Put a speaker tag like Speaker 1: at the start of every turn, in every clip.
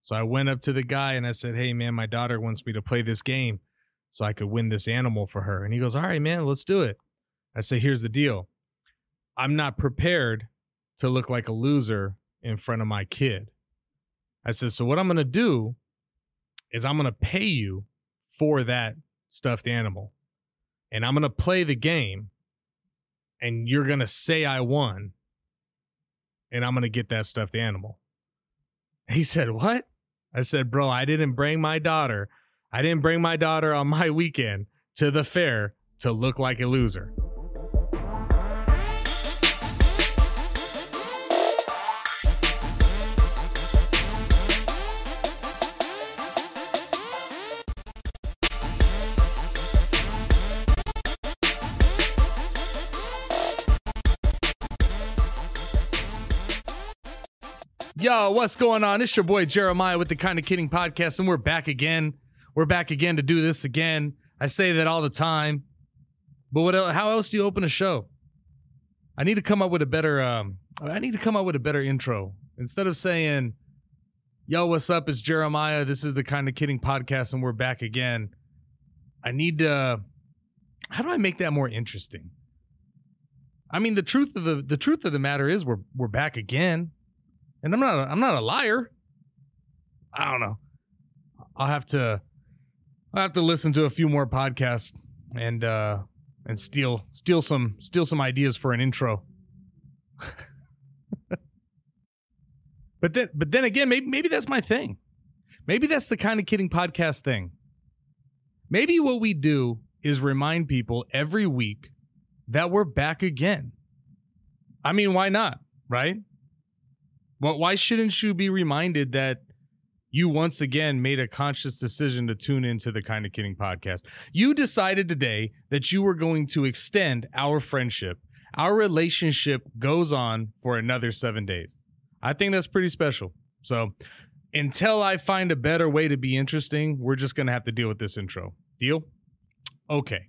Speaker 1: So I went up to the guy and I said, Hey, man, my daughter wants me to play this game so I could win this animal for her. And he goes, All right, man, let's do it. I say, Here's the deal I'm not prepared to look like a loser in front of my kid. I said, So what I'm going to do is I'm going to pay you for that stuffed animal. And I'm going to play the game and you're going to say I won and I'm going to get that stuffed animal. He said, What? I said, Bro, I didn't bring my daughter. I didn't bring my daughter on my weekend to the fair to look like a loser. Yo, what's going on? It's your boy Jeremiah with the Kinda Kidding podcast, and we're back again. We're back again to do this again. I say that all the time, but what? el how else do you open a show? I need to come up with a better. Um, I need to come up with a better intro instead of saying, "Yo, what's up? It's Jeremiah. This is the Kinda Kidding podcast, and we're back again." I need to. How do I make that more interesting? I mean, the truth of the the truth of the matter is we're we're back again and I'm not a, I'm not a liar. I don't know. I'll have to I'll have to listen to a few more podcasts and uh and steal steal some steal some ideas for an intro. but then but then again, maybe maybe that's my thing. Maybe that's the Kinda Kidding podcast thing. Maybe what we do is remind people every week that we're back again. I mean, why not, right? Well, why shouldn't you be reminded that you once again made a conscious decision to tune into the Kinda Kidding podcast? You decided today that you were going to extend our friendship. Our relationship goes on for another seven days. I think that's pretty special. So, until I find a better way to be interesting, we're just going to have to deal with this intro. Deal? Okay.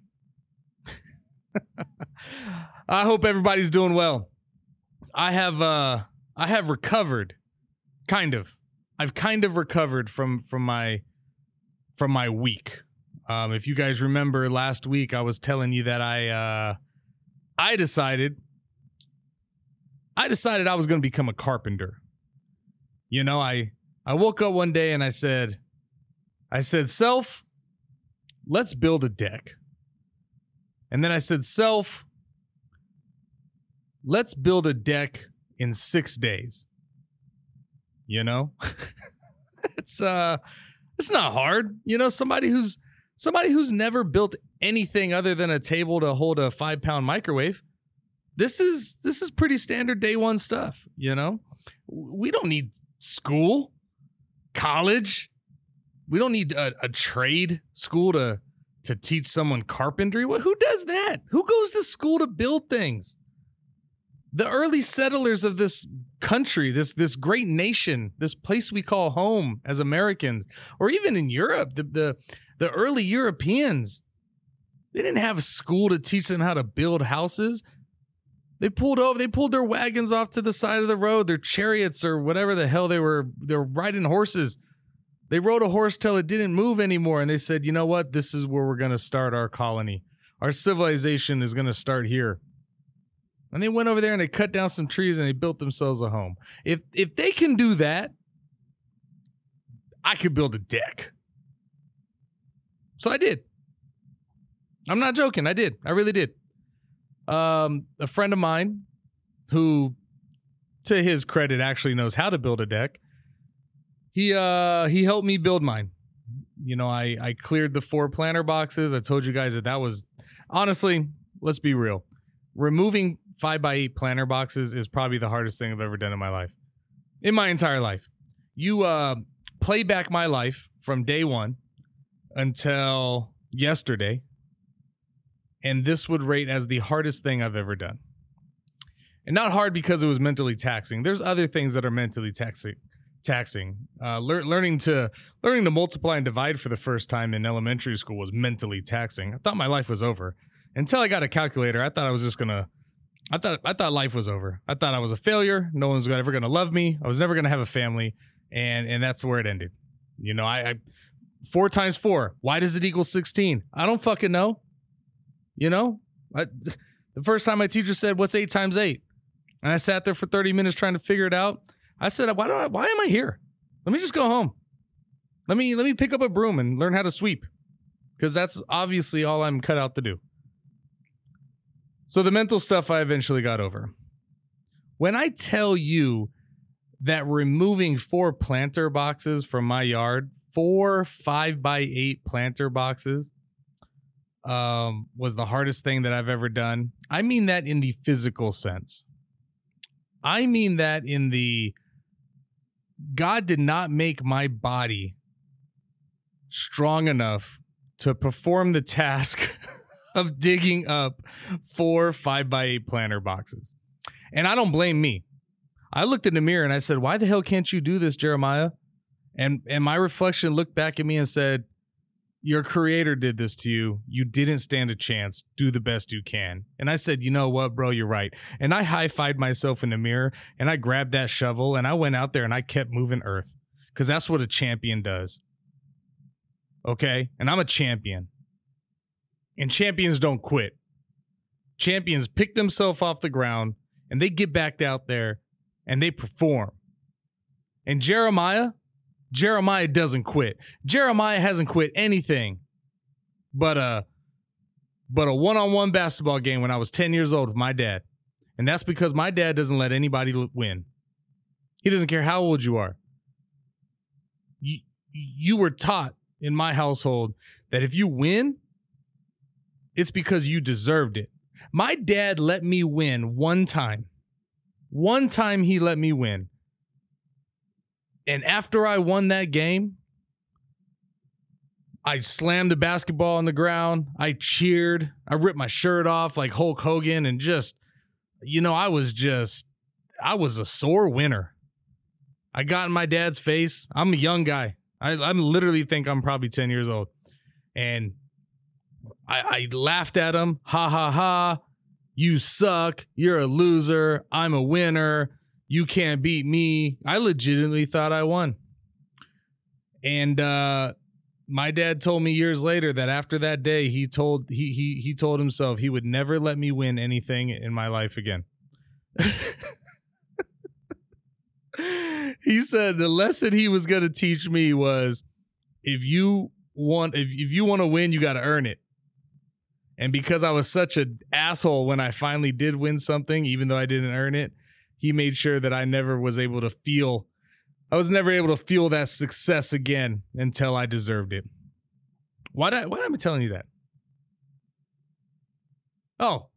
Speaker 1: I hope everybody's doing well. I have uh I have recovered, kind of. I've kind of recovered from from my from my week. Um, if you guys remember last week, I was telling you that I uh, I decided I decided I was going to become a carpenter. You know, I I woke up one day and I said, I said, self, let's build a deck. And then I said, self, let's build a deck in six days. You know, it's uh, it's not hard. You know, somebody who's somebody who's never built anything other than a table to hold a five pound microwave. This is this is pretty standard day one stuff. You know, we don't need school, college. We don't need a, a trade school to to teach someone carpentry. What? Who does that? Who goes to school to build things? The early settlers of this country, this this great nation, this place we call home as Americans, or even in Europe, the the, the early Europeans, they didn't have school to teach them how to build houses. They pulled over, they pulled their wagons off to the side of the road, their chariots or whatever the hell they were, they're riding horses. They rode a horse till it didn't move anymore. And they said, you know what? This is where we're going to start our colony. Our civilization is going to start here. And they went over there and they cut down some trees and they built themselves a home. If if they can do that, I could build a deck. So I did. I'm not joking. I did. I really did. Um, a friend of mine who, to his credit, actually knows how to build a deck. He uh he helped me build mine. You know, I I cleared the four planter boxes. I told you guys that that was honestly, let's be real removing five by eight planter boxes is probably the hardest thing I've ever done in my life. In my entire life. You uh play back my life from day one until yesterday. And this would rate as the hardest thing I've ever done. And not hard because it was mentally taxing. There's other things that are mentally taxing. Taxing. Uh, lear- learning to learning to multiply and divide for the first time in elementary school was mentally taxing. I thought my life was over until I got a calculator, I thought I was just gonna. I thought I thought life was over. I thought I was a failure. No one's ever gonna love me. I was never gonna have a family, and and that's where it ended. You know, I, I four times four. Why does it equal sixteen? I don't fucking know. You know, I, the first time my teacher said, "What's eight times eight? and I sat there for thirty minutes trying to figure it out. I said, "Why don't I? Why am I here? Let me just go home. Let me let me pick up a broom and learn how to sweep, because that's obviously all I'm cut out to do." So the mental stuff I eventually got over. When I tell you that removing four planter boxes from my yard, four five by eight planter boxes, um, was the hardest thing that I've ever done. I mean that in the physical sense. I mean that in the God did not make my body strong enough to perform the task of digging up four five by eight planter boxes. And I don't blame me. I looked in the mirror and I said, Why the hell can't you do this, Jeremiah? And and my reflection looked back at me and said, Your creator did this to you. You didn't stand a chance. Do the best you can. And I said, You know what, bro, you're right. And I high-fived myself in the mirror and I grabbed that shovel and I went out there and I kept moving earth. Because that's what a champion does. Okay? And I'm a champion. And champions don't quit. Champions pick themselves off the ground and they get back out there and they perform. And Jeremiah, Jeremiah doesn't quit. Jeremiah hasn't quit anything but a but a one-on-one basketball game when I was 10 years old with my dad. And that's because my dad doesn't let anybody win. He doesn't care how old you are. You, you were taught in my household that if you win, it's because you deserved it. My dad let me win one time. One time he let me win. And after I won that game, I slammed the basketball on the ground. I cheered. I ripped my shirt off like Hulk Hogan and just, you know, I was just, I was a sore winner. I got in my dad's face. I'm a young guy. I, I literally think I'm probably 10 years old. And I, I laughed at him. Ha ha ha. You suck. You're a loser. I'm a winner. You can't beat me. I legitimately thought I won. And uh my dad told me years later that after that day he told he he he told himself he would never let me win anything in my life again. he said the lesson he was going to teach me was if you want if, if you want to win you got to earn it and because I was such an asshole when I finally did win something, even though I didn't earn it, he made sure that I never was able to feel, I was never able to feel that success again until I deserved it. Why, did I, why am I telling you that? Oh,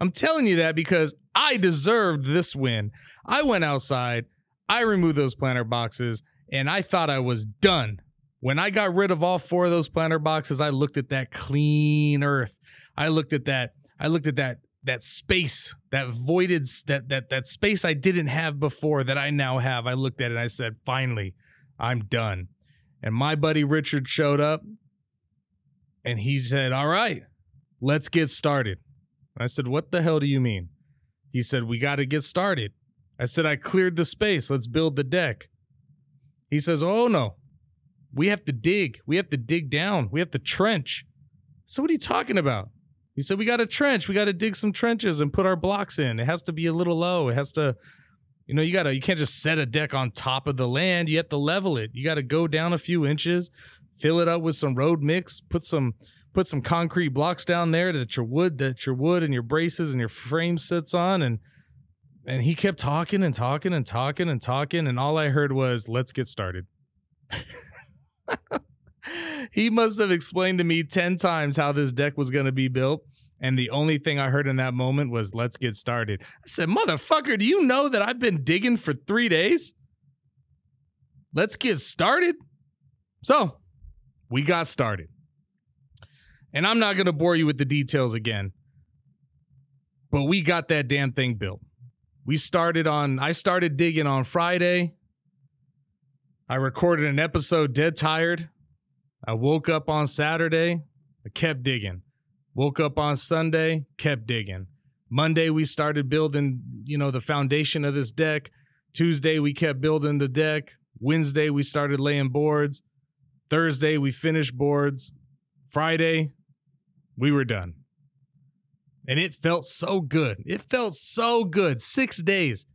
Speaker 1: I'm telling you that because I deserved this win. I went outside, I removed those planter boxes, and I thought I was done. When I got rid of all four of those planter boxes, I looked at that clean earth. I looked at that. I looked at that that space, that voided that that that space I didn't have before that I now have. I looked at it and I said, "Finally, I'm done." And my buddy Richard showed up and he said, "All right, let's get started." I said, "What the hell do you mean?" He said, "We got to get started." I said, "I cleared the space. Let's build the deck." He says, "Oh no. We have to dig. We have to dig down. We have to trench. So what are you talking about? He said, We got to trench. We got to dig some trenches and put our blocks in. It has to be a little low. It has to, you know, you got to, you can't just set a deck on top of the land. You have to level it. You got to go down a few inches, fill it up with some road mix, put some, put some concrete blocks down there that your wood, that your wood and your braces and your frame sits on. And, and he kept talking and talking and talking and talking. And all I heard was, Let's get started. he must have explained to me 10 times how this deck was going to be built. And the only thing I heard in that moment was, let's get started. I said, motherfucker, do you know that I've been digging for three days? Let's get started. So we got started. And I'm not going to bore you with the details again, but we got that damn thing built. We started on, I started digging on Friday. I recorded an episode dead tired. I woke up on Saturday, I kept digging. Woke up on Sunday, kept digging. Monday we started building, you know, the foundation of this deck. Tuesday we kept building the deck. Wednesday, we started laying boards. Thursday, we finished boards. Friday, we were done. And it felt so good. It felt so good. Six days.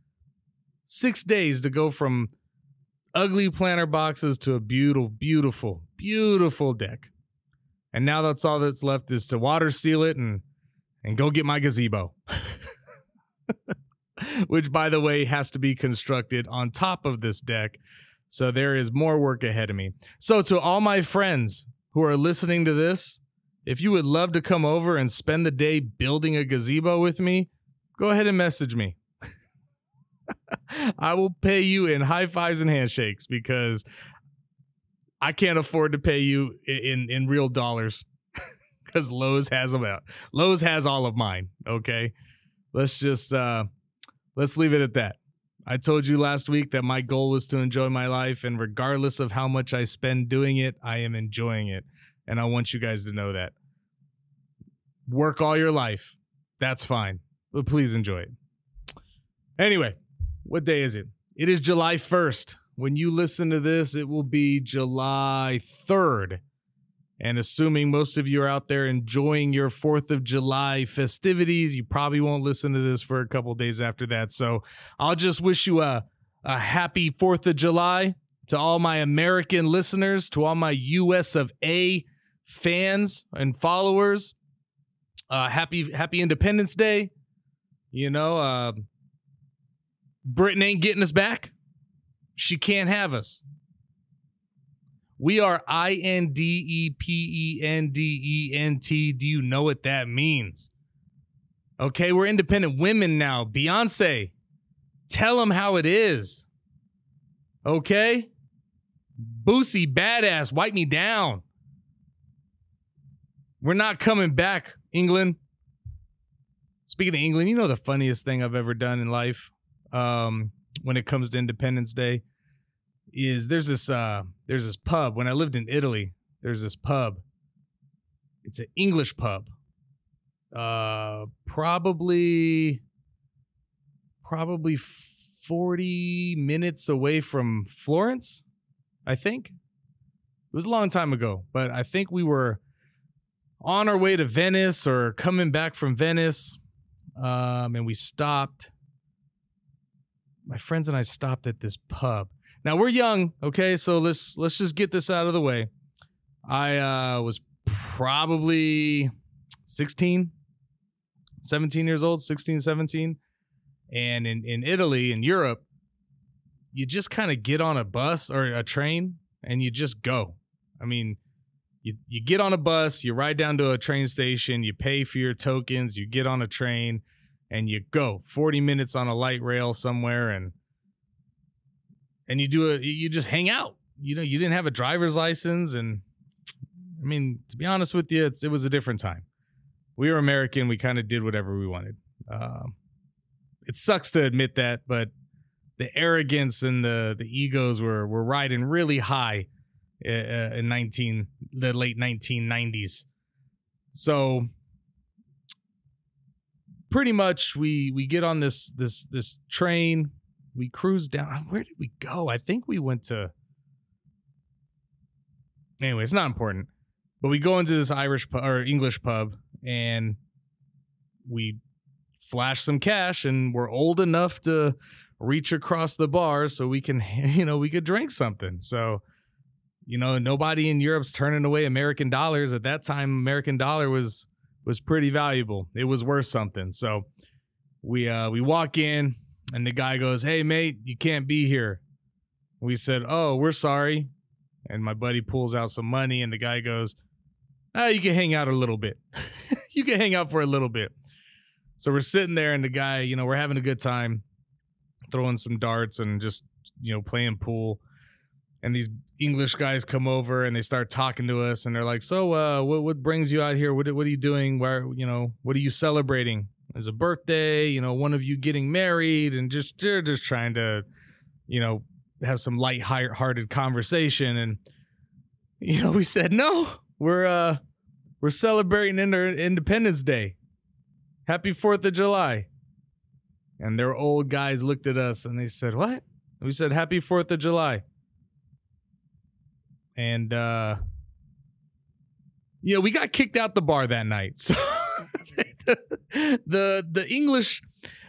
Speaker 1: Six days to go from ugly planter boxes to a beautiful, beautiful, beautiful deck. And now that's all that's left is to water seal it and and go get my gazebo. Which by the way has to be constructed on top of this deck. So there is more work ahead of me. So to all my friends who are listening to this, if you would love to come over and spend the day building a gazebo with me, go ahead and message me. I will pay you in high fives and handshakes because I can't afford to pay you in in real dollars because Lowe's has them out. Lowe's has all of mine. Okay, let's just uh, let's leave it at that. I told you last week that my goal was to enjoy my life, and regardless of how much I spend doing it, I am enjoying it, and I want you guys to know that. Work all your life, that's fine, but please enjoy it. Anyway, what day is it? It is July 1st. When you listen to this, it will be July 3rd. And assuming most of you are out there enjoying your 4th of July festivities, you probably won't listen to this for a couple days after that. So I'll just wish you a, a happy 4th of July to all my American listeners, to all my US of A fans and followers. Uh, happy Happy Independence Day. You know, uh, Britain ain't getting us back. She can't have us. We are I N D E P E N D E N T. Do you know what that means? Okay, we're independent women now. Beyonce, tell them how it is. Okay? Boosie, badass, wipe me down. We're not coming back, England. Speaking of England, you know the funniest thing I've ever done in life? Um, when it comes to Independence Day is there's this uh, there's this pub when I lived in Italy. There's this pub. It's an English pub. Uh, probably probably 40 minutes away from Florence, I think. It was a long time ago, but I think we were on our way to Venice or coming back from Venice. Um, and we stopped my friends and I stopped at this pub. Now we're young, okay? So let's let's just get this out of the way. I uh, was probably 16, 17 years old, 16, 17. And in, in Italy, in Europe, you just kind of get on a bus or a train and you just go. I mean, you, you get on a bus, you ride down to a train station, you pay for your tokens, you get on a train, and you go 40 minutes on a light rail somewhere and and you do it you just hang out. You know you didn't have a driver's license and i mean to be honest with you it was a different time. We were american we kind of did whatever we wanted. Um, it sucks to admit that but the arrogance and the the egos were were riding really high uh, uh in 19 the late 1990s so pretty much we we get on this this this train we cruise down. Uh, where did we go? I think we went to anyway it's not important but we go into this irish or english pub and we flash some cash and we're old enough to reach across the bar so we can you know we could drink something. So you know nobody in europe's turning away american dollars. At that time american dollar was was pretty valuable. It was worth something. So we uh we walk in and the guy goes, "Hey mate, you can't be here." We said, "Oh, we're sorry." And my buddy pulls out some money and the guy goes, "Ah, oh, you can hang out a little bit. you can hang out for a little bit." So we're sitting there and the guy, you know, we're having a good time throwing some darts and just, you know, playing pool and these English guys come over and they start talking to us and they're like, "So, uh, what what brings you out here? What what are you doing? Where you know what are you celebrating? Is a birthday? You know, one of you getting married?" And just they're just trying to, you know, have some light-hearted conversation. And you know, we said, "No, we're uh, we're celebrating Independence Day. Happy Fourth of July." And their old guys looked at us and they said, "What?" And we said, "Happy Fourth of July." And uh you know, we got kicked out the bar that night. So the the English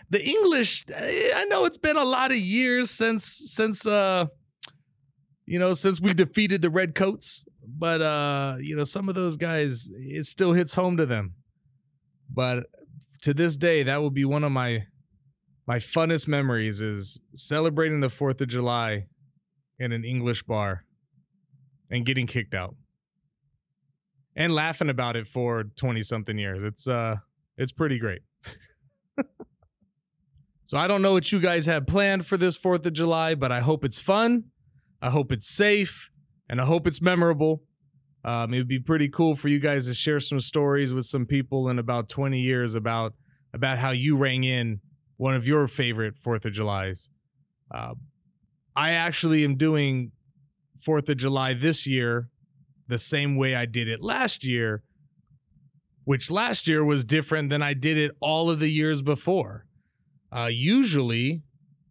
Speaker 1: the English I know it's been a lot of years since since uh you know, since we defeated the Redcoats, but uh you know, some of those guys it still hits home to them. But to this day that will be one of my my funnest memories is celebrating the 4th of July in an English bar and getting kicked out and laughing about it for 20 something years. It's uh it's pretty great. so I don't know what you guys have planned for this 4th of July, but I hope it's fun. I hope it's safe and I hope it's memorable. Um, it would be pretty cool for you guys to share some stories with some people in about 20 years about about how you rang in one of your favorite Fourth of July's. Uh, I actually am doing Fourth of July this year the same way I did it last year, which last year was different than I did it all of the years before. Uh, usually,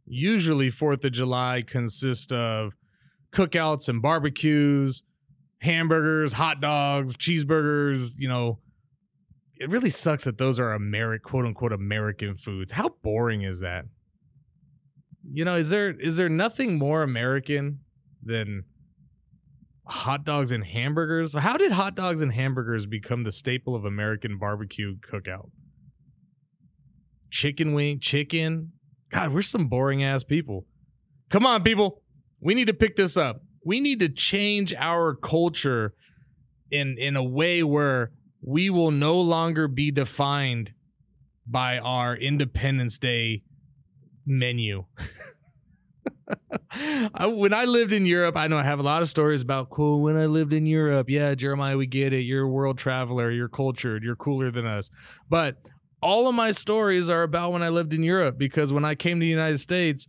Speaker 1: usually Fourth of July consists of cookouts and barbecues, hamburgers, hot dogs, cheeseburgers. You know, it really sucks that those are American, quote unquote, American foods. How boring is that? You know, is there is there nothing more American than hot dogs and hamburgers. How did hot dogs and hamburgers become the staple of American barbecue cookout? Chicken wing, chicken. God, we're some boring ass people. Come on, people. We need to pick this up. We need to change our culture in in a way where we will no longer be defined by our Independence Day menu. I, when I lived in Europe, I know I have a lot of stories about cool. When I lived in Europe, yeah, Jeremiah, we get it. You're a world traveler. You're cultured. You're cooler than us. But all of my stories are about when I lived in Europe because when I came to the United States,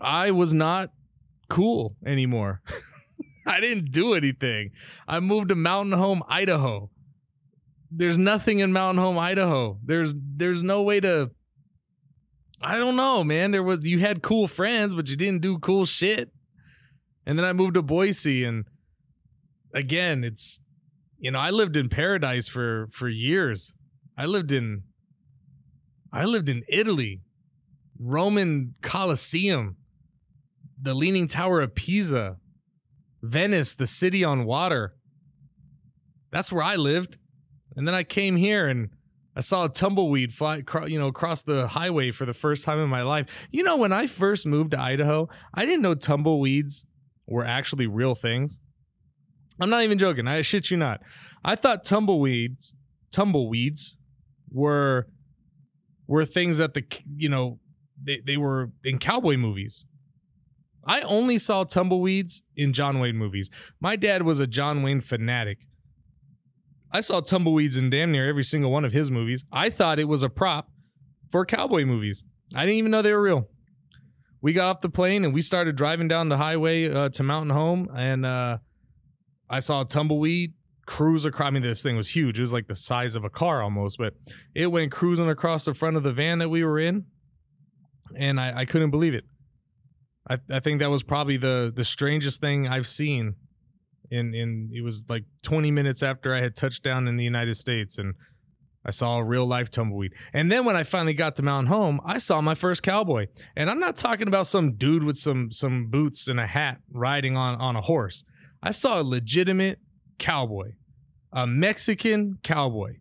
Speaker 1: I was not cool anymore. I didn't do anything. I moved to Mountain Home, Idaho. There's nothing in Mountain Home, Idaho. There's there's no way to I don't know, man. There was you had cool friends, but you didn't do cool shit. And then I moved to Boise and again, it's you know, I lived in paradise for for years. I lived in I lived in Italy, Roman Colosseum, the Leaning Tower of Pisa, Venice, the city on water. That's where I lived. And then I came here and I saw a tumbleweed fly, you know, across the highway for the first time in my life. You know, when I first moved to Idaho, I didn't know tumbleweeds were actually real things. I'm not even joking. I shit you not. I thought tumbleweeds, tumbleweeds, were were things that the you know they, they were in cowboy movies. I only saw tumbleweeds in John Wayne movies. My dad was a John Wayne fanatic. I saw tumbleweeds in damn near every single one of his movies. I thought it was a prop for cowboy movies. I didn't even know they were real. We got off the plane and we started driving down the highway uh, to Mountain Home, and uh, I saw a tumbleweed cruise across. I mean, this thing was huge. It was like the size of a car almost, but it went cruising across the front of the van that we were in, and I, I couldn't believe it. I, I think that was probably the the strangest thing I've seen in in it was like 20 minutes after I had touched down in the United States and I saw a real life tumbleweed. And then when I finally got to Mountain Home, I saw my first cowboy. And I'm not talking about some dude with some some boots and a hat riding on on a horse. I saw a legitimate cowboy, a Mexican cowboy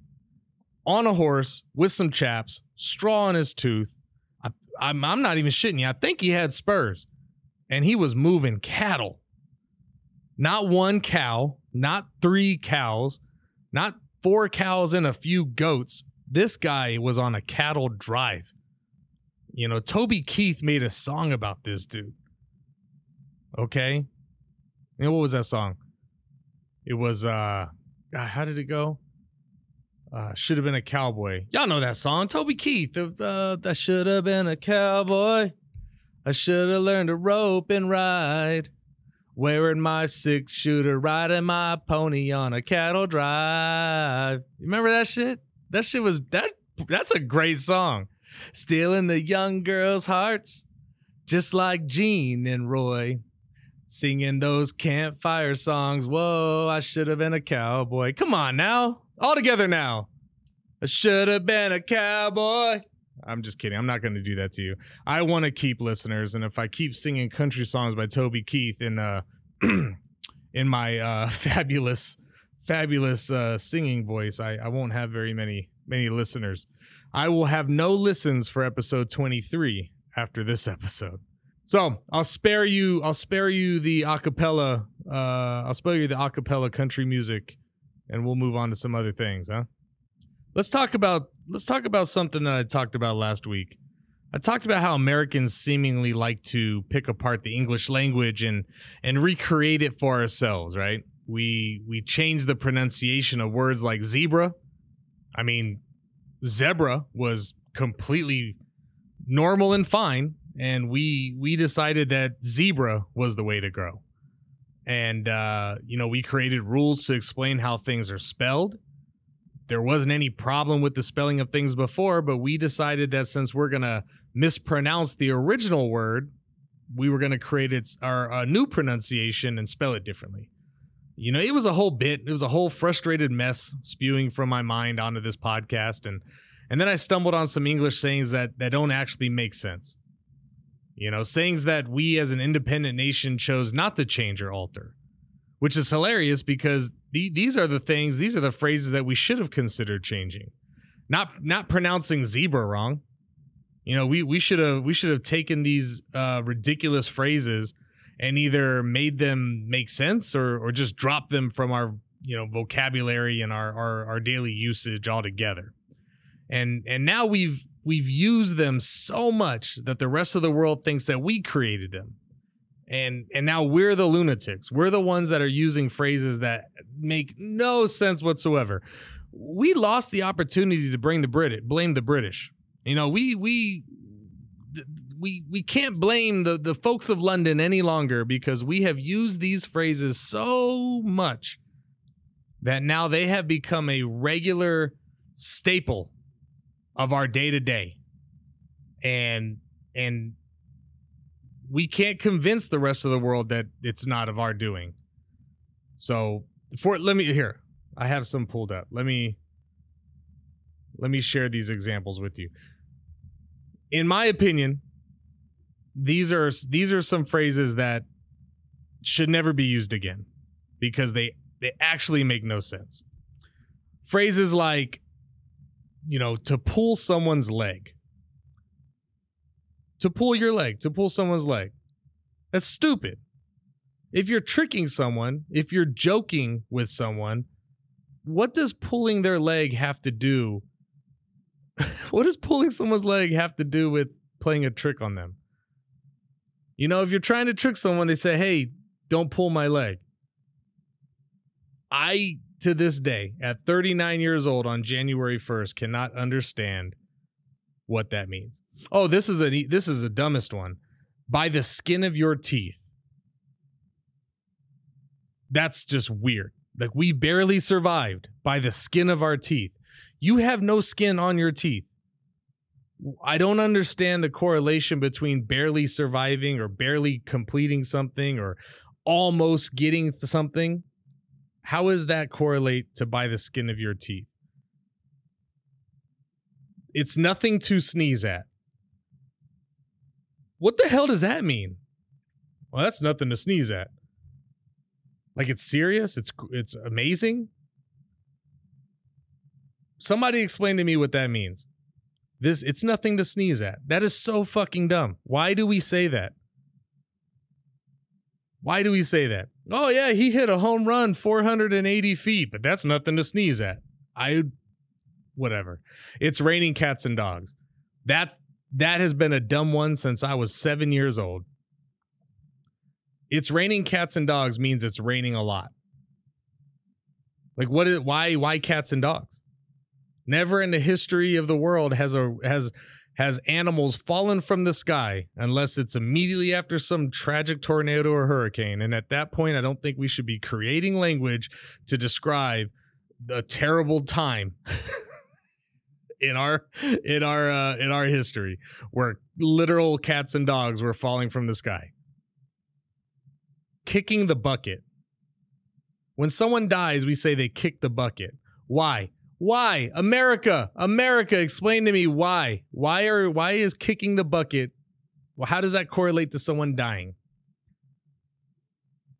Speaker 1: on a horse with some chaps, straw in his tooth. I, I'm, I'm not even shitting you. I think he had spurs and he was moving cattle not one cow, not three cows, not four cows and a few goats. This guy was on a cattle drive. You know, Toby Keith made a song about this dude. Okay? Know, what was that song? It was uh how did it go? Uh, should have been a cowboy. Y'all know that song, Toby Keith. That should have been a cowboy. I should have learned to rope and ride. Wearing my six shooter, riding my pony on a cattle drive. You remember that shit? That shit was that. That's a great song. Stealing the young girls' hearts, just like Gene and Roy. Singing those campfire songs. Whoa, I should have been a cowboy. Come on now. All together now. I should have been a cowboy. I'm just kidding. I'm not going to do that to you. I want to keep listeners, and if I keep singing country songs by Toby Keith in uh in my uh fabulous fabulous uh singing voice, I I won't have very many many listeners. I will have no listens for episode 23 after this episode. So I'll spare you. I'll spare you the acapella. Uh, I'll spare you the acapella country music, and we'll move on to some other things, huh? Let's talk about let's talk about something that I talked about last week. I talked about how Americans seemingly like to pick apart the English language and and recreate it for ourselves, right? We we change the pronunciation of words like zebra. I mean, zebra was completely normal and fine and we we decided that zebra was the way to grow and uh, you know we created rules to explain how things are spelled there wasn't any problem with the spelling of things before but we decided that since we're gonna mispronounce the original word we were gonna create its our uh, new pronunciation and spell it differently. You know it was a whole bit it was a whole frustrated mess spewing from my mind onto this podcast and and then i stumbled on some english sayings that that don't actually make sense. You know, sayings that we as an independent nation chose not to change or alter, which is hilarious because these are the things, these are the phrases that we should have considered changing. Not not pronouncing zebra wrong. You know, we we should have we should have taken these uh, ridiculous phrases and either made them make sense or or just drop them from our you know vocabulary and our our, our daily usage altogether. And and now we've we've used them so much that the rest of the world thinks that we created them and and now we're the lunatics. We're the ones that are using phrases that make no sense whatsoever. We lost the opportunity to bring the Brit blame the british. You know we we we we can't blame the the folks of london any longer because we have used these phrases so much that now they have become a regular staple of our day to day. And and we can't convince the rest of the world that it's not of our doing. So for let me here, I have some pulled up. Let me let me share these examples with you. In my opinion, these are these are some phrases that should never be used again because they they actually make no sense. Phrases like you know, to pull someone's leg. To pull your leg, to pull someone's leg. That's stupid. If you're tricking someone, if you're joking with someone, what does pulling their leg have to do? what does pulling someone's leg have to do with playing a trick on them? You know, if you're trying to trick someone, they say, hey, don't pull my leg. I to this day, at 39 years old on January 1st, cannot understand what that means. Oh, this is a this is the dumbest one. By the skin of your teeth. That's just weird. Like we barely survived by the skin of our teeth. You have no skin on your teeth. I don't understand the correlation between barely surviving or barely completing something or almost getting something how does that correlate to by the skin of your teeth? It's nothing to sneeze at. What the hell does that mean? Well, that's nothing to sneeze at. Like it's serious? It's it's amazing? Somebody explain to me what that means. This it's nothing to sneeze at. That is so fucking dumb. Why do we say that? Why do we say that? Oh yeah, he hit a home run 480 feet, but that's nothing to sneeze at. I whatever. It's raining cats and dogs. That's that has been a dumb one since I was 7 years old. It's raining cats and dogs means it's raining a lot. Like what is why why cats and dogs? Never in the history of the world has a has has animals fallen from the sky unless it's immediately after some tragic tornado or hurricane. And at that point, I don't think we should be creating language to describe a terrible time in our in our uh, in our history where literal cats and dogs were falling from the sky. kicking the bucket. When someone dies, we say they kick the bucket. Why? Why? America, America, explain to me why. Why are why is kicking the bucket? Well, how does that correlate to someone dying?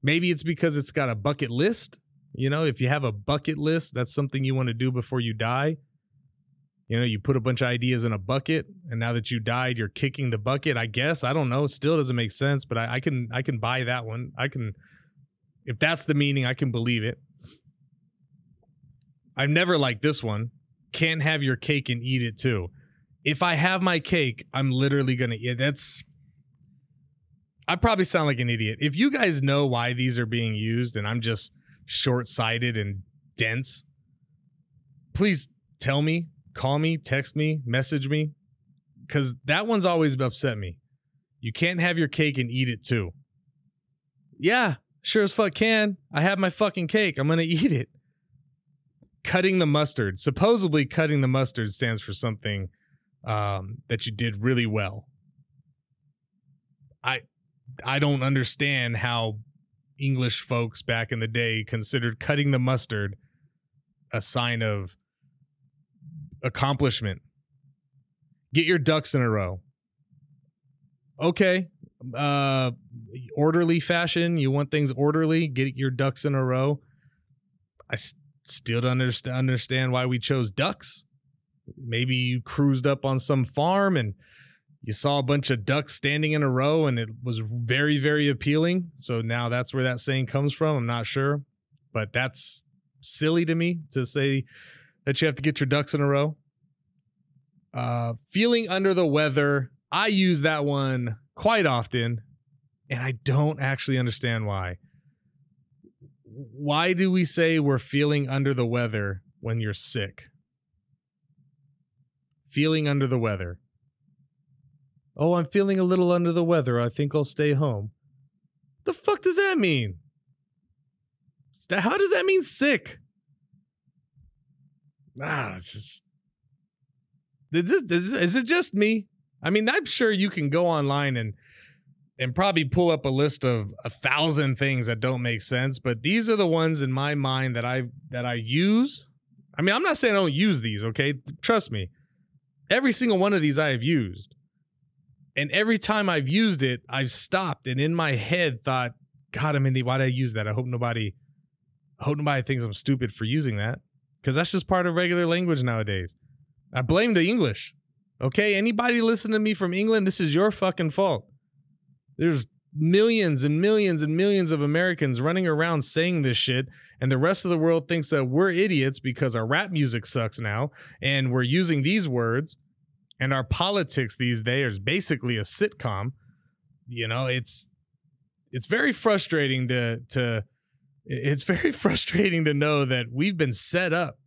Speaker 1: Maybe it's because it's got a bucket list. You know, if you have a bucket list, that's something you want to do before you die. You know, you put a bunch of ideas in a bucket, and now that you died, you're kicking the bucket. I guess I don't know. Still doesn't make sense, but I, I can I can buy that one. I can, if that's the meaning, I can believe it. I've never liked this one. Can't have your cake and eat it too. If I have my cake, I'm literally gonna eat. That's I probably sound like an idiot. If you guys know why these are being used and I'm just short sighted and dense, please tell me, call me, text me, message me, because that one's always upset me. You can't have your cake and eat it too. Yeah, sure as fuck can. I have my fucking cake. I'm going to eat it. Cutting the mustard. Supposedly, cutting the mustard stands for something um, that you did really well. I I don't understand how English folks back in the day considered cutting the mustard a sign of accomplishment. Get your ducks in a row. Okay. Uh orderly fashion, you want things orderly, get your ducks in a row. I still don't understand why we chose ducks. Maybe you cruised up on some farm and you saw a bunch of ducks standing in a row and it was very very appealing so now that's where that saying comes from i'm not sure but that's silly to me to say that you have to get your ducks in a row uh feeling under the weather i use that one quite often and i don't actually understand why why do we say we're feeling under the weather when you're sick feeling under the weather Oh, I'm feeling a little under the weather. I think I'll stay home. The fuck does that mean? How does that mean sick? Ah, it's just. Is it, is it just me? I mean, I'm sure you can go online and and probably pull up a list of a thousand things that don't make sense, but these are the ones in my mind that I that I use. I mean, I'm not saying I don't use these, okay? Trust me. Every single one of these I have used. And every time I've used it, I've stopped and in my head thought, God, I'm Mindy, why did I use that? I hope nobody I hope nobody thinks I'm stupid for using that. Because that's just part of regular language nowadays. I blame the English. Okay, anybody listen to me from England, this is your fucking fault. There's millions and millions and millions of Americans running around saying this shit, and the rest of the world thinks that we're idiots because our rap music sucks now, and we're using these words and our politics these days is basically a sitcom you know it's it's very frustrating to to it's very frustrating to know that we've been set up.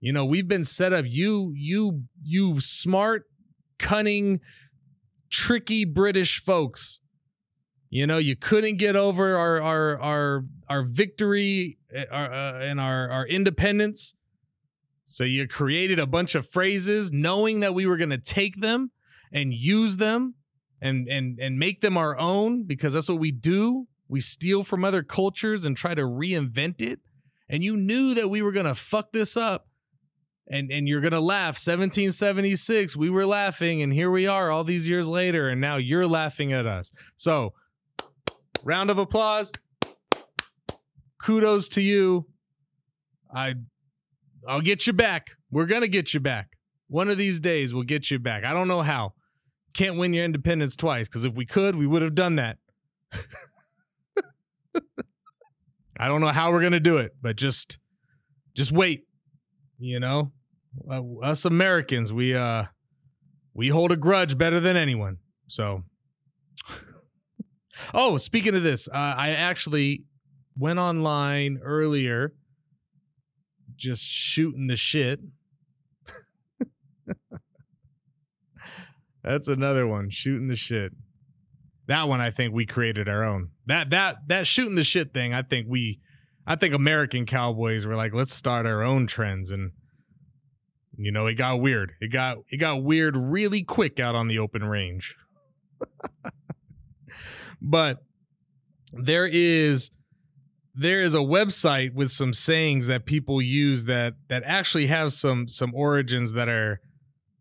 Speaker 1: You know we've been set up. You you you smart cunning tricky british folks. You know you couldn't get over our our our our victory eh, our, uh, and our our independence. So you created a bunch of phrases knowing that we were going to take them and use them and and and make them our own because that's what we do. We steal from other cultures and try to reinvent it. And you knew that we were going to fuck this up. And and you're going to laugh. 1776, we were laughing and here we are all these years later and now you're laughing at us. So, round of applause. Kudos to you. I I'll get you back. We're gonna get you back. One of these days, we'll get you back. I don't know how. Can't win your independence twice because if we could, we would have done that. I don't know how we're gonna do it, but just, just wait. You know, uh, us Americans, we uh, we hold a grudge better than anyone. So, oh, speaking of this, uh, I actually went online earlier just shooting the shit. That's another one, shooting the shit. That one I think we created our own. That that that shooting the shit thing, I think we I think American cowboys were like, let's start our own trends and you know, it got weird. It got it got weird really quick out on the open range. but there is there is a website with some sayings that people use that that actually have some some origins that are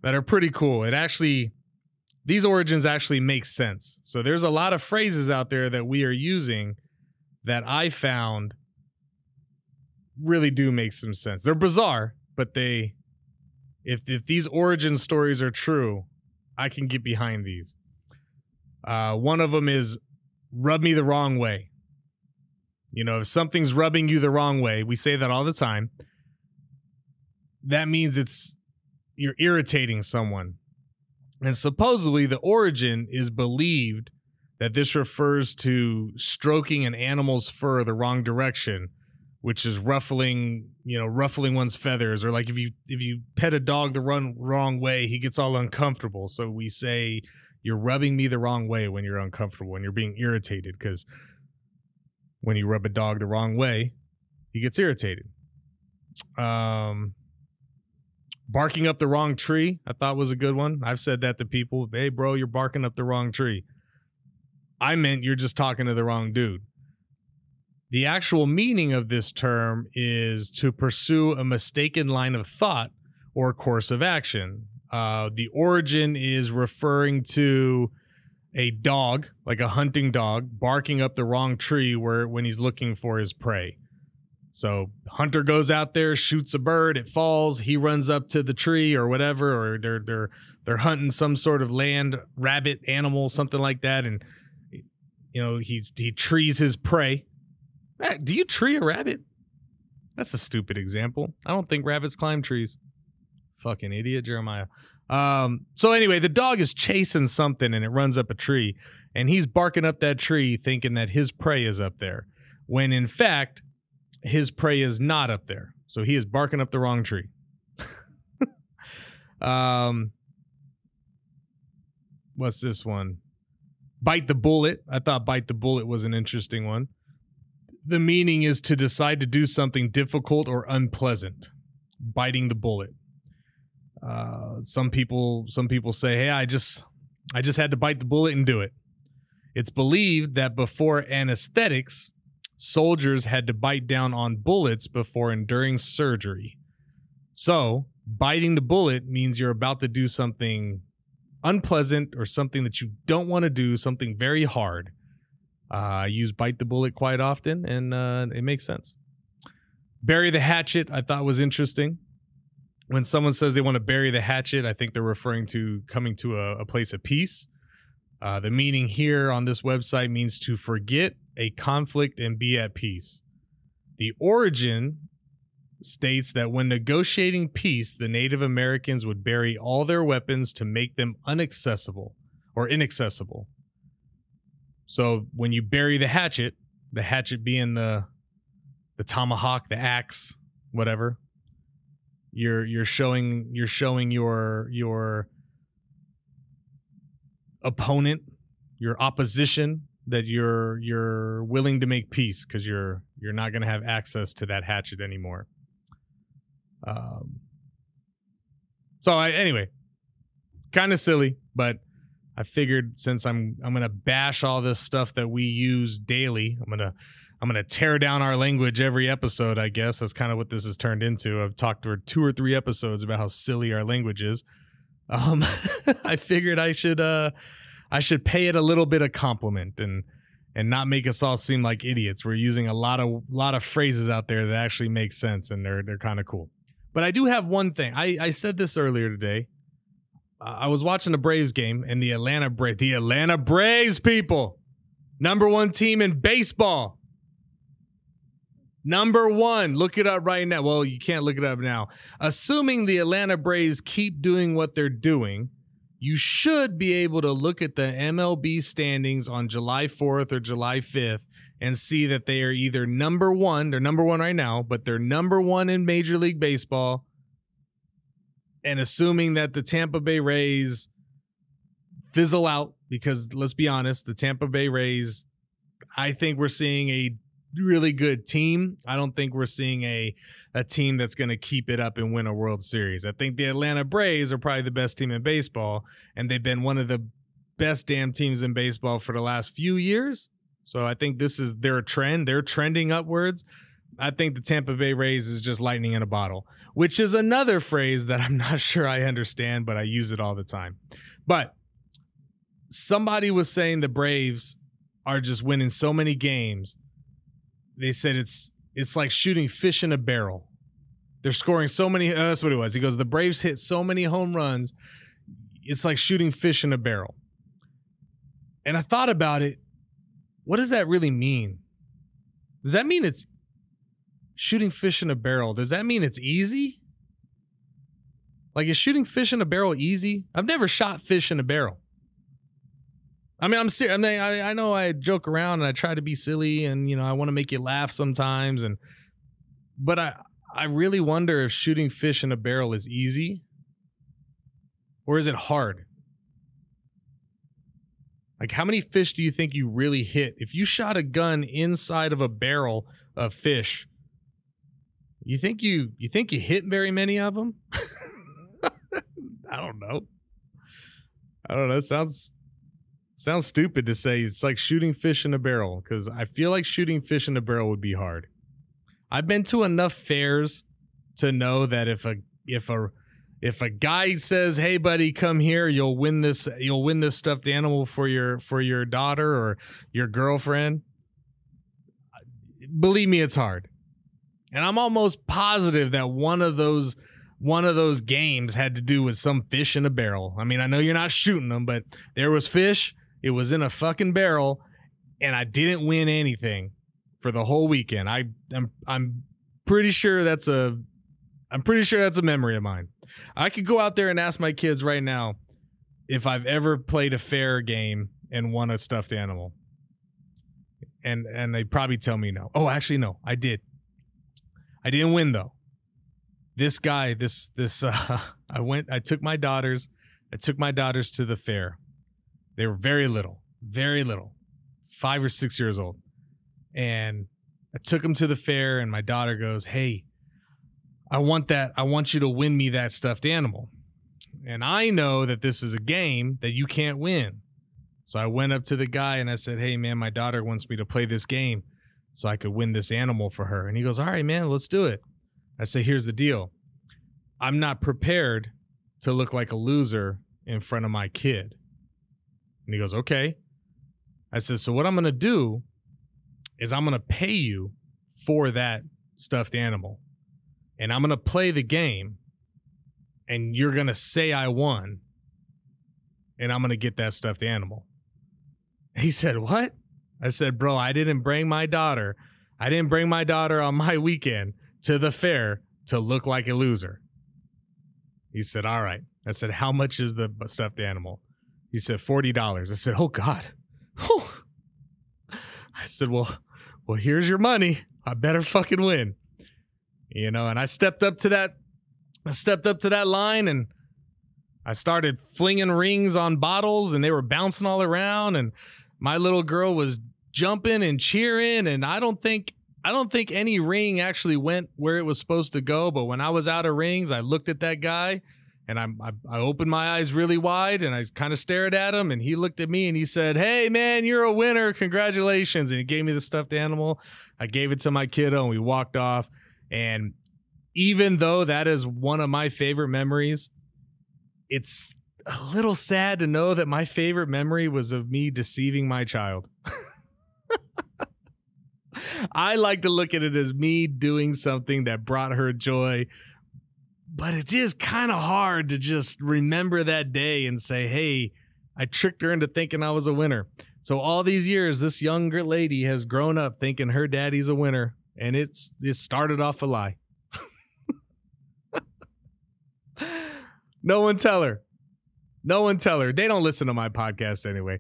Speaker 1: that are pretty cool. It actually these origins actually make sense. So there's a lot of phrases out there that we are using that I found really do make some sense. They're bizarre, but they if if these origin stories are true, I can get behind these. Uh, one of them is rub me the wrong way. You know, if something's rubbing you the wrong way, we say that all the time. That means it's you're irritating someone. And supposedly the origin is believed that this refers to stroking an animal's fur the wrong direction, which is ruffling, you know, ruffling one's feathers or like if you if you pet a dog the run wrong way, he gets all uncomfortable. So we say you're rubbing me the wrong way when you're uncomfortable, and you're being irritated cuz when you rub a dog the wrong way, he gets irritated. Um barking up the wrong tree, I thought was a good one. I've said that to people. Hey, bro, you're barking up the wrong tree. I meant you're just talking to the wrong dude. The actual meaning of this term is to pursue a mistaken line of thought or course of action. Uh, the origin is referring to a dog, like a hunting dog, barking up the wrong tree where when he's looking for his prey. So hunter goes out there, shoots a bird, it falls, he runs up to the tree or whatever, or they're they're they're hunting some sort of land rabbit animal, something like that, and you know he he trees his prey. Do you tree a rabbit? That's a stupid example. I don't think rabbits climb trees. Fucking idiot, Jeremiah. Um, so anyway, the dog is chasing something and it runs up a tree, and he's barking up that tree thinking that his prey is up there. When in fact, his prey is not up there. So he is barking up the wrong tree. um, what's this one? Bite the bullet. I thought bite the bullet was an interesting one. The meaning is to decide to do something difficult or unpleasant. Biting the bullet. Uh, some people, some people say, "Hey, I just, I just had to bite the bullet and do it." It's believed that before anesthetics, soldiers had to bite down on bullets before enduring surgery. So, biting the bullet means you're about to do something unpleasant or something that you don't want to do, something very hard. Uh, I use bite the bullet quite often, and uh, it makes sense. Bury the hatchet, I thought was interesting. When someone says they want to bury the hatchet, I think they're referring to coming to a, a place of peace. Uh, the meaning here on this website means to forget a conflict and be at peace. The origin states that when negotiating peace, the Native Americans would bury all their weapons to make them inaccessible or inaccessible. So when you bury the hatchet, the hatchet being the the tomahawk, the axe, whatever, you're you're showing you're showing your your opponent, your opposition that you're you're willing to make peace because you're you're not going to have access to that hatchet anymore. Um, so I, anyway, kind of silly, but I figured since I'm I'm gonna bash all this stuff that we use daily, I'm gonna I'm gonna tear down our language every episode. I guess that's kind of what this has turned into. I've talked for two or three episodes about how silly our language is. Um, I figured I should uh I should pay it a little bit of compliment and and not make us all seem like idiots. We're using a lot of lot of phrases out there that actually make sense and they're they're kind of cool. But I do have one thing. I, I said this earlier today. I was watching the Braves game and the Atlanta Braves, the Atlanta Braves people, number one team in baseball. Number one, look it up right now. Well, you can't look it up now. Assuming the Atlanta Braves keep doing what they're doing, you should be able to look at the MLB standings on July 4th or July 5th and see that they are either number one, they're number one right now, but they're number one in Major League Baseball. And assuming that the Tampa Bay Rays fizzle out, because let's be honest, the Tampa Bay Rays, I think we're seeing a really good team. I don't think we're seeing a a team that's going to keep it up and win a World Series. I think the Atlanta Braves are probably the best team in baseball, and they've been one of the best damn teams in baseball for the last few years. So I think this is their trend. They're trending upwards. I think the Tampa Bay Rays is just lightning in a bottle, which is another phrase that I'm not sure I understand, but I use it all the time. But somebody was saying the Braves are just winning so many games. They said it's it's like shooting fish in a barrel. They're scoring so many. Uh, that's what it was. He goes, the Braves hit so many home runs. It's like shooting fish in a barrel. And I thought about it. What does that really mean? Does that mean it's shooting fish in a barrel? Does that mean it's easy? Like, is shooting fish in a barrel easy? I've never shot fish in a barrel. I mean, I'm serious. I, mean, I, I know I joke around and I try to be silly and, you know, I want to make you laugh sometimes. And, but I, I really wonder if shooting fish in a barrel is easy or is it hard? Like, how many fish do you think you really hit? If you shot a gun inside of a barrel of fish, you think you you think you hit very many of them? I don't know. I don't know. Sounds sounds stupid to say it's like shooting fish in a barrel because I feel like shooting fish in a barrel would be hard. I've been to enough fairs to know that if a if a if a guy says, "Hey, buddy, come here. You'll win this. You'll win this stuffed animal for your for your daughter or your girlfriend." Believe me, it's hard, and I'm almost positive that one of those one of those games had to do with some fish in a barrel. I mean, I know you're not shooting them, but there was fish. It was in a fucking barrel, and I didn't win anything for the whole weekend. I am I'm pretty sure that's a I'm pretty sure that's a memory of mine. I could go out there and ask my kids right now if I've ever played a fair game and won a stuffed animal. And and they probably tell me no. Oh, actually no, I did. I didn't win though. This guy, this this uh I went I took my daughters, I took my daughters to the fair. They were very little, very little. 5 or 6 years old. And I took them to the fair and my daughter goes, "Hey, I want that. I want you to win me that stuffed animal. And I know that this is a game that you can't win. So I went up to the guy and I said, Hey, man, my daughter wants me to play this game so I could win this animal for her. And he goes, All right, man, let's do it. I say, Here's the deal I'm not prepared to look like a loser in front of my kid. And he goes, Okay. I said, So what I'm going to do is I'm going to pay you for that stuffed animal and I'm going to play the game and you're going to say I won and I'm going to get that stuffed animal. He said, What? I said, Bro, I didn't bring my daughter. I didn't bring my daughter on my weekend to the fair to look like a loser. He said, All right. I said, How much is the stuffed animal? He said, $40. I said, Oh God. I said, Well, well, here's your money. I better fucking win you know, and I stepped up to that I stepped up to that line and I started flinging rings on bottles and they were bouncing all around and my little girl was jumping and cheering and I don't think I don't think any ring actually went where it was supposed to go, but when I was out of rings, I looked at that guy and I, I, I opened my eyes really wide and I kind of stared at him and he looked at me and he said, "Hey man, you're a winner. Congratulations." And he gave me the stuffed animal. I gave it to my kiddo and we walked off and even though that is one of my favorite memories, it's a little sad to know that my favorite memory was of me deceiving my child. I like to look at it as me doing something that brought her joy. But it is kind of hard to just remember that day and say, hey, I tricked her into thinking I was a winner. So all these years, this younger lady has grown up thinking her daddy's a winner and it's it started off a lie. no one tell her. No one tell her. They don't listen to my podcast anyway.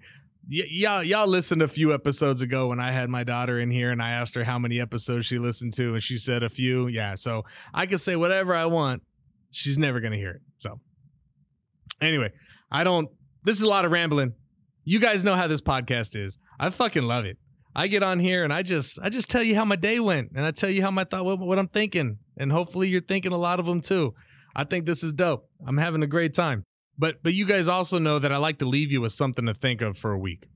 Speaker 1: Y- y'all, y'all listened a few episodes ago when I had my daughter in here and I asked her how many episodes she listened to, and she said a few. Yeah, so I can say whatever I want. She's never gonna hear it. So anyway, I don't. This is a lot of rambling. You guys know how this podcast is. I fucking love it. I get on here and I just I just tell you how my day went and I tell you how my thought what, what I'm thinking and hopefully you're thinking a lot of them too. I think this is dope. I'm having a great time. But but you guys also know that I like to leave you with something to think of for a week.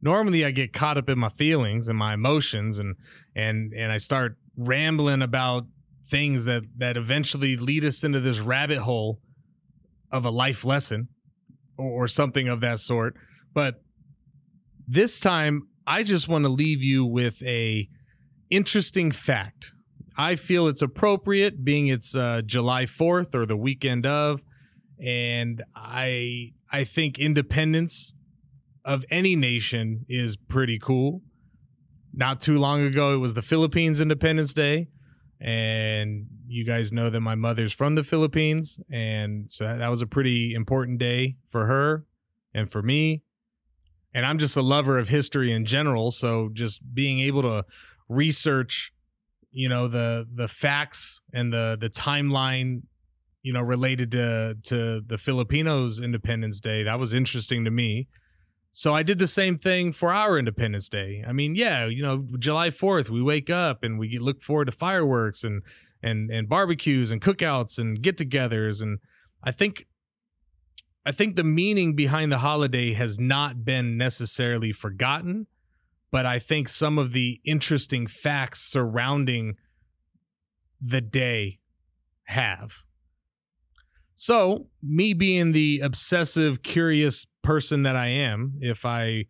Speaker 1: normally I get caught up in my feelings and my emotions and and and I start rambling about things that that eventually lead us into this rabbit hole of a life lesson or, or something of that sort. But this time I just want to leave you with a interesting fact. I feel it's appropriate being it's uh, July 4th or the weekend of and I I think independence of any nation is pretty cool. Not too long ago, it was the Philippines Independence Day, and you guys know that my mother's from the Philippines, and so that was a pretty important day for her and for me. And I'm just a lover of history in general, so just being able to research, you know, the the facts and the the timeline you know related to to the Filipinos Independence Day that was interesting to me so I did the same thing for our Independence Day. I mean, yeah, you know, July 4th, we wake up and we look forward to fireworks and and and barbecues and cookouts and get-togethers and I think I think the meaning behind the holiday has not been necessarily forgotten, but I think some of the interesting facts surrounding the day have. So, me being the obsessive, curious person that I am, if I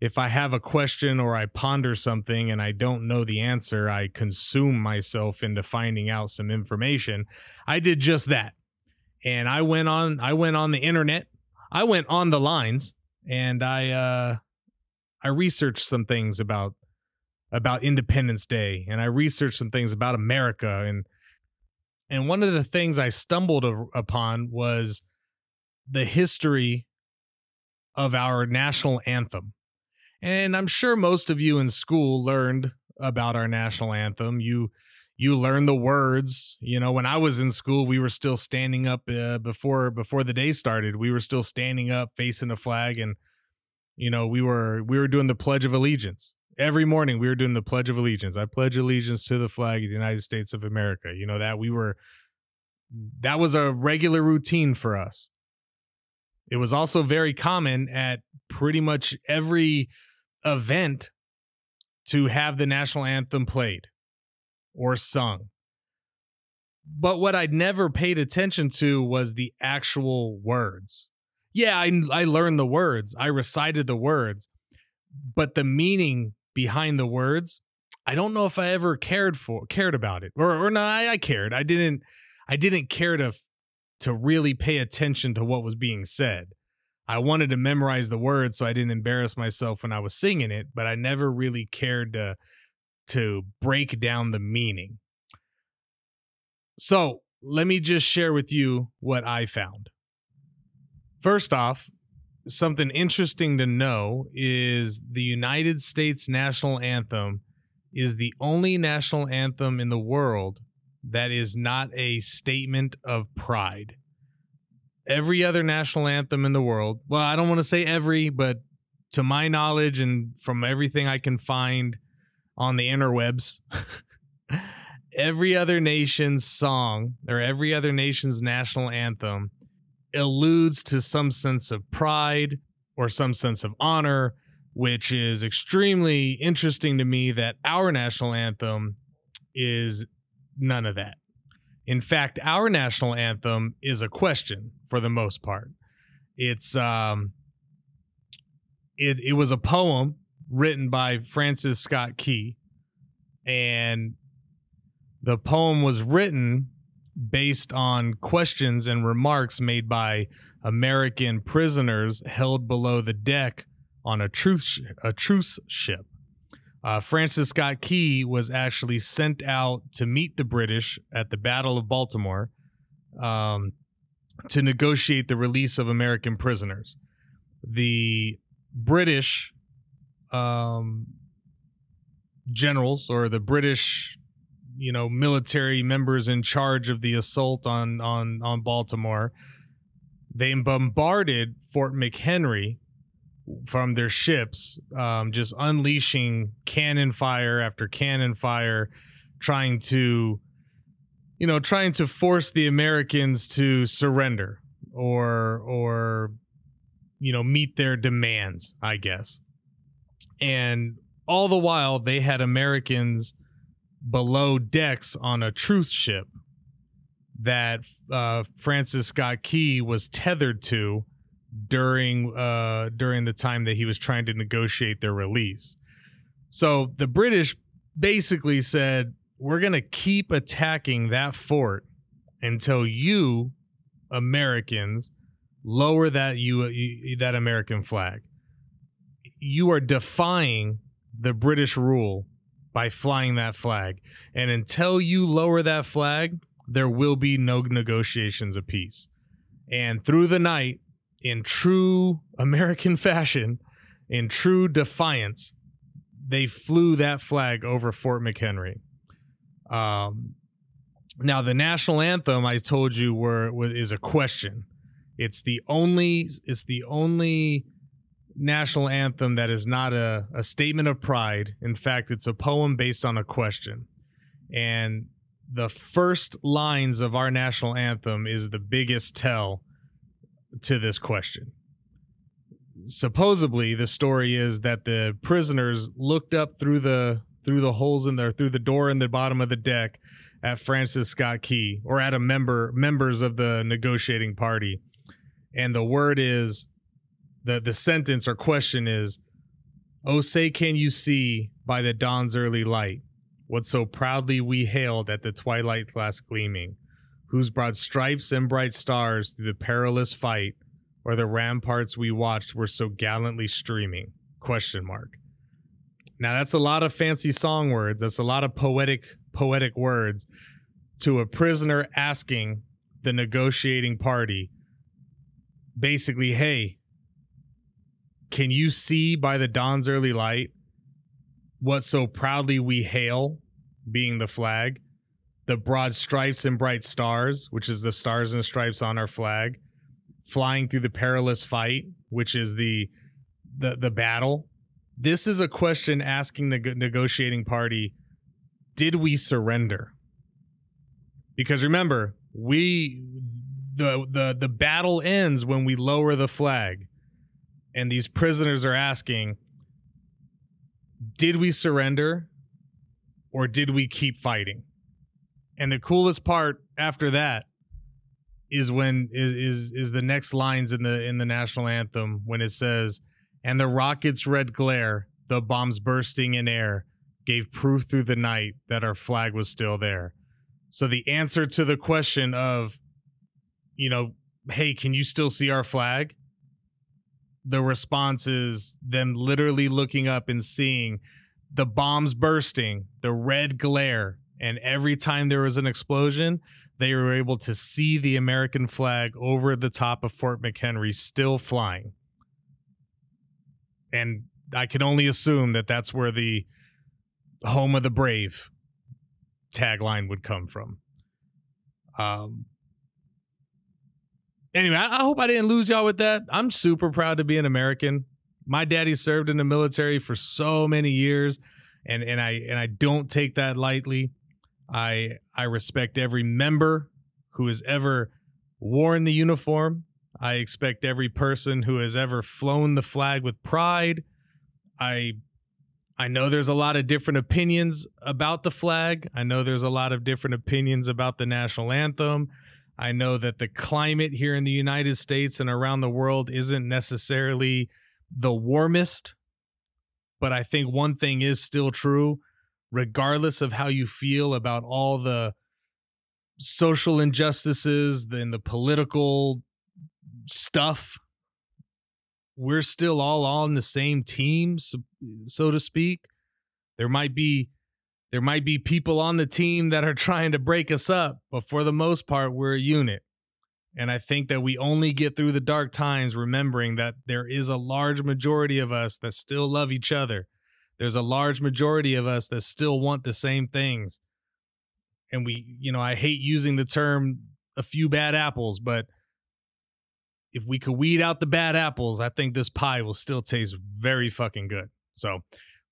Speaker 1: if I have a question or I ponder something and I don't know the answer, I consume myself into finding out some information. I did just that. And I went on I went on the internet. I went on the lines and I uh I researched some things about about Independence Day and I researched some things about America and and one of the things I stumbled upon was the history of our national anthem. And I'm sure most of you in school learned about our national anthem. You you learn the words. You know, when I was in school, we were still standing up uh, before before the day started. We were still standing up facing the flag and you know, we were we were doing the pledge of allegiance every morning we were doing the pledge of allegiance i pledge allegiance to the flag of the united states of america you know that we were that was a regular routine for us it was also very common at pretty much every event to have the national anthem played or sung. But what i'd never paid attention to was the actual words. Yeah i, I learned the words. I recited the words. But the meaning behind the words, I don't know if I ever cared for cared about it. Or or no, I, I cared. I didn't I didn't care to to really pay attention to what was being said. I wanted to memorize the words so I didn't embarrass myself when I was singing it, but I never really cared to to break down the meaning. So, let me just share with you what I found. First off, something interesting to know is the United States national anthem is the only national anthem in the world that is not a statement of pride. Every other national anthem in the world, well, I don't want to say every, but to my knowledge and from everything I can find on the interwebs, every other nation's song or every other nation's national anthem alludes to some sense of pride or some sense of honor, which is extremely interesting to me that our national anthem is none of that. In fact, our national anthem is a question for the most part. It's um it it was a poem written by Francis Scott Key and the poem was written based on questions and remarks made by American prisoners held below the deck on a truce a truce ship. Uh, Francis Scott Key was actually sent out to meet the British at the Battle of Baltimore um, to negotiate the release of American prisoners. The British um, generals or the British you know military members in charge of the assault on on on Baltimore. They bombarded Fort McHenry from their ships, um, just unleashing cannon fire after cannon fire, trying to, you know, trying to force the Americans to surrender or or you know meet their demands. I guess. And all the while, they had Americans below decks on a truce ship that uh, Francis Scott Key was tethered to during uh, during the time that he was trying to negotiate their release. So the British basically said, "We're going to keep attacking that fort until you Americans lower that you that American flag. You are defying the British rule by flying that flag. And until you lower that flag, there will be no negotiations of peace. And through the night, in true American fashion, in true defiance, they flew that flag over Fort McHenry. Um, now, the national anthem I told you were is a question. It's the only it's the only national anthem that is not a, a statement of pride. In fact, it's a poem based on a question. And the first lines of our national anthem is the biggest tell to this question. Supposedly, the story is that the prisoners looked up through the through the holes in there through the door in the bottom of the deck at Francis Scott Key or at a member members of the negotiating party and the word is the the sentence or question is oh say can you see by the dawn's early light what so proudly we hailed at the twilight's last gleaming whose brought stripes and bright stars through the perilous fight or the ramparts we watched were so gallantly streaming? Question mark. Now that's a lot of fancy song words. That's a lot of poetic poetic words to a prisoner asking the negotiating party basically, hey, can you see by the dawn's early light what so proudly we hail, being the flag, the broad stripes and bright stars, which is the stars and stripes on our flag, flying through the perilous fight, which is the the the battle. This is a question asking the negotiating party, did we surrender? Because remember, we the the the battle ends when we lower the flag and these prisoners are asking did we surrender or did we keep fighting and the coolest part after that is when is is, is the next lines in the in the national anthem when it says and the rocket's red glare the bombs bursting in air gave proof through the night that our flag was still there so the answer to the question of you know, hey, can you still see our flag? The response is them literally looking up and seeing the bombs bursting, the red glare, and every time there was an explosion, they were able to see the American flag over the top of Fort McHenry still flying. And I can only assume that that's where the home of the brave tagline would come from. Um, anyway, I, I, hope I didn't lose y'all with that. I'm super proud to be an American. My daddy served in the military for so many years, and and I and I don't take that lightly. I I respect every member who has ever worn the uniform. I expect every person who has ever flown the flag with pride. I I know there's a lot of different opinions about the flag. I know there's a lot of different opinions about the national anthem. I know that the climate here in the United States and around the world isn't necessarily the warmest, but I think one thing is still true, regardless of how you feel about all the social injustices and the political stuff. We're still all on the same team, so, to speak. There might be there might be people on the team that are trying to break us up, but for the most part, we're a unit. And I think that we only get through the dark times remembering that there is a large majority of us that still love each other. There's a large majority of us that still want the same things. And we, you know, I hate using the term a few bad apples, but if we could weed out the bad apples, I think this pie will still taste very fucking good. So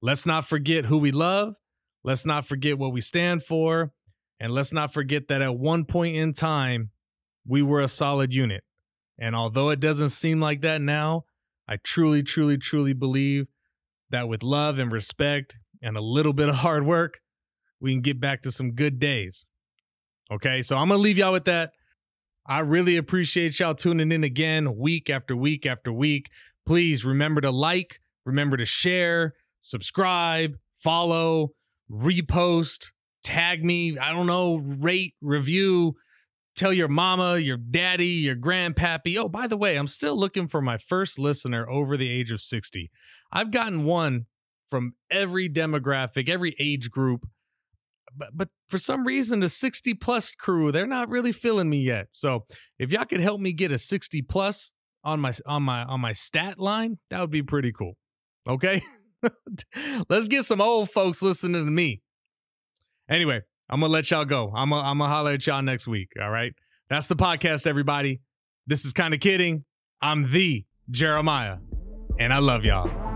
Speaker 1: let's not forget who we love Let's not forget what we stand for. And let's not forget that at one point in time, we were a solid unit. And although it doesn't seem like that now, I truly, truly, truly believe that with love and respect and a little bit of hard work, we can get back to some good days. Okay, so I'm gonna leave y'all with that. I really appreciate y'all tuning in again week after week after week. Please remember to like, remember to share, subscribe, follow, repost, tag me. I don't know, rate, review, tell your mama, your daddy, your grandpappy. Oh, by the way, I'm still looking for my first listener over the age of 60. I've gotten one from every demographic, every age group. But, but for some reason, the 60 plus crew, they're not really feeling me yet. So if y'all could help me get a 60 plus on my on my on my stat line, that would be pretty cool. Okay. Let's get some old folks listening to me. Anyway, I'm gonna let y'all go. I'm gonna, I'm gonna holler at y'all next week. All right. That's the podcast, everybody. This is kind of kidding. I'm the Jeremiah, and I love y'all.